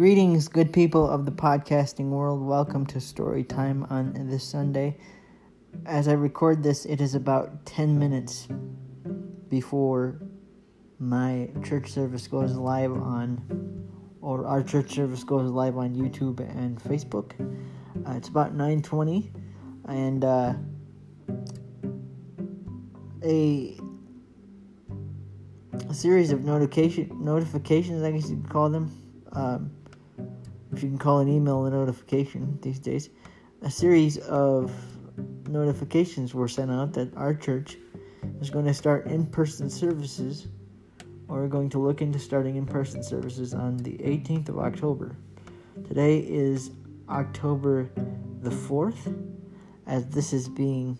Greetings, good people of the podcasting world. Welcome to Story Time on this Sunday. As I record this, it is about 10 minutes before my church service goes live on, or our church service goes live on YouTube and Facebook. Uh, it's about 9:20, and uh, a, series of notification notifications, I guess you could call them. Um, if you can call an email a notification these days, a series of notifications were sent out that our church is going to start in person services, or we're going to look into starting in person services on the 18th of October. Today is October the 4th, as this is being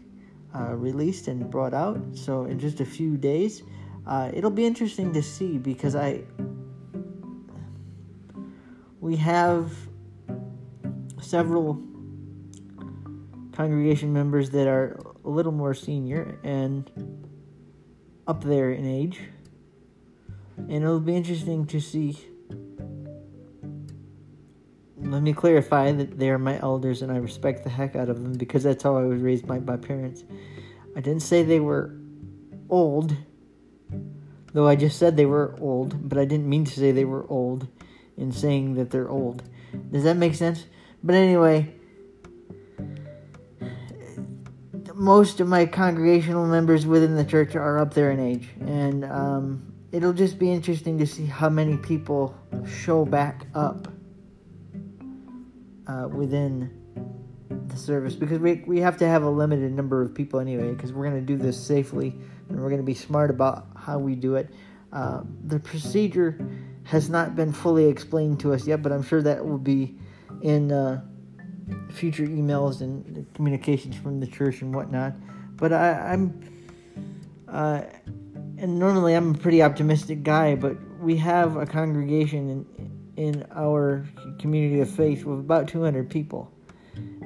uh, released and brought out. So, in just a few days, uh, it'll be interesting to see because I we have several congregation members that are a little more senior and up there in age. And it'll be interesting to see. Let me clarify that they are my elders and I respect the heck out of them because that's how I was raised by my parents. I didn't say they were old, though I just said they were old, but I didn't mean to say they were old in saying that they're old. Does that make sense? But anyway, most of my congregational members within the church are up there in age, and um, it'll just be interesting to see how many people show back up uh, within the service because we, we have to have a limited number of people anyway because we're going to do this safely and we're going to be smart about how we do it. Uh, the procedure has not been fully explained to us yet, but I'm sure that will be in uh, future emails and communications from the church and whatnot. But I, am uh, and normally I'm a pretty optimistic guy, but we have a congregation in in our community of faith with about 200 people,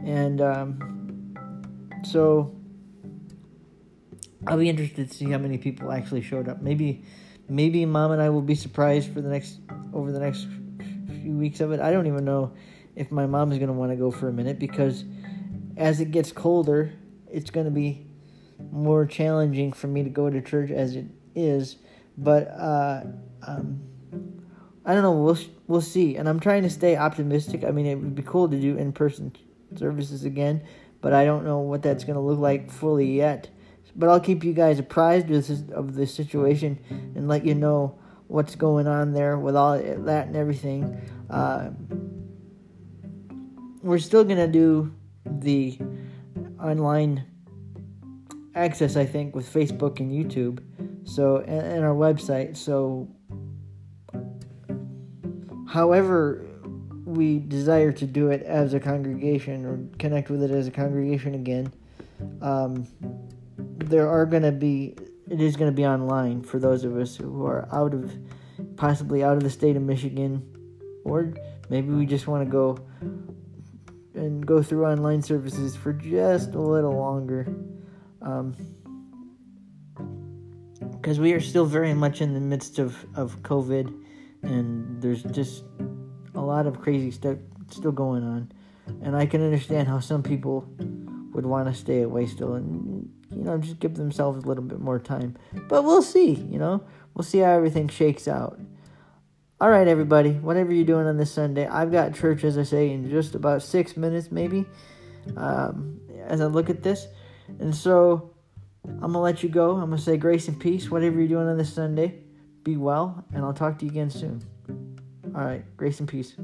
and um, so I'll be interested to see how many people actually showed up. Maybe maybe mom and I will be surprised for the next over the next few weeks of it. I don't even know if my mom is going to want to go for a minute because as it gets colder, it's going to be more challenging for me to go to church as it is. But uh, um, I don't know. We'll we'll see. And I'm trying to stay optimistic. I mean, it would be cool to do in person services again, but I don't know what that's going to look like fully yet. But I'll keep you guys apprised of the situation and let you know what's going on there with all that and everything. Uh, we're still gonna do the online access, I think, with Facebook and YouTube, so and, and our website. So, however we desire to do it as a congregation or connect with it as a congregation again. Um, there are going to be it is going to be online for those of us who are out of possibly out of the state of Michigan. Or maybe we just want to go and go through online services for just a little longer. Because um, we are still very much in the midst of, of COVID and there's just a lot of crazy stuff still going on. And I can understand how some people would want to stay away still and you know just give themselves a little bit more time. But we'll see, you know. We'll see how everything shakes out. All right, everybody, whatever you're doing on this Sunday, I've got church, as I say, in just about six minutes, maybe, um, as I look at this. And so I'm going to let you go. I'm going to say grace and peace, whatever you're doing on this Sunday. Be well, and I'll talk to you again soon. All right, grace and peace.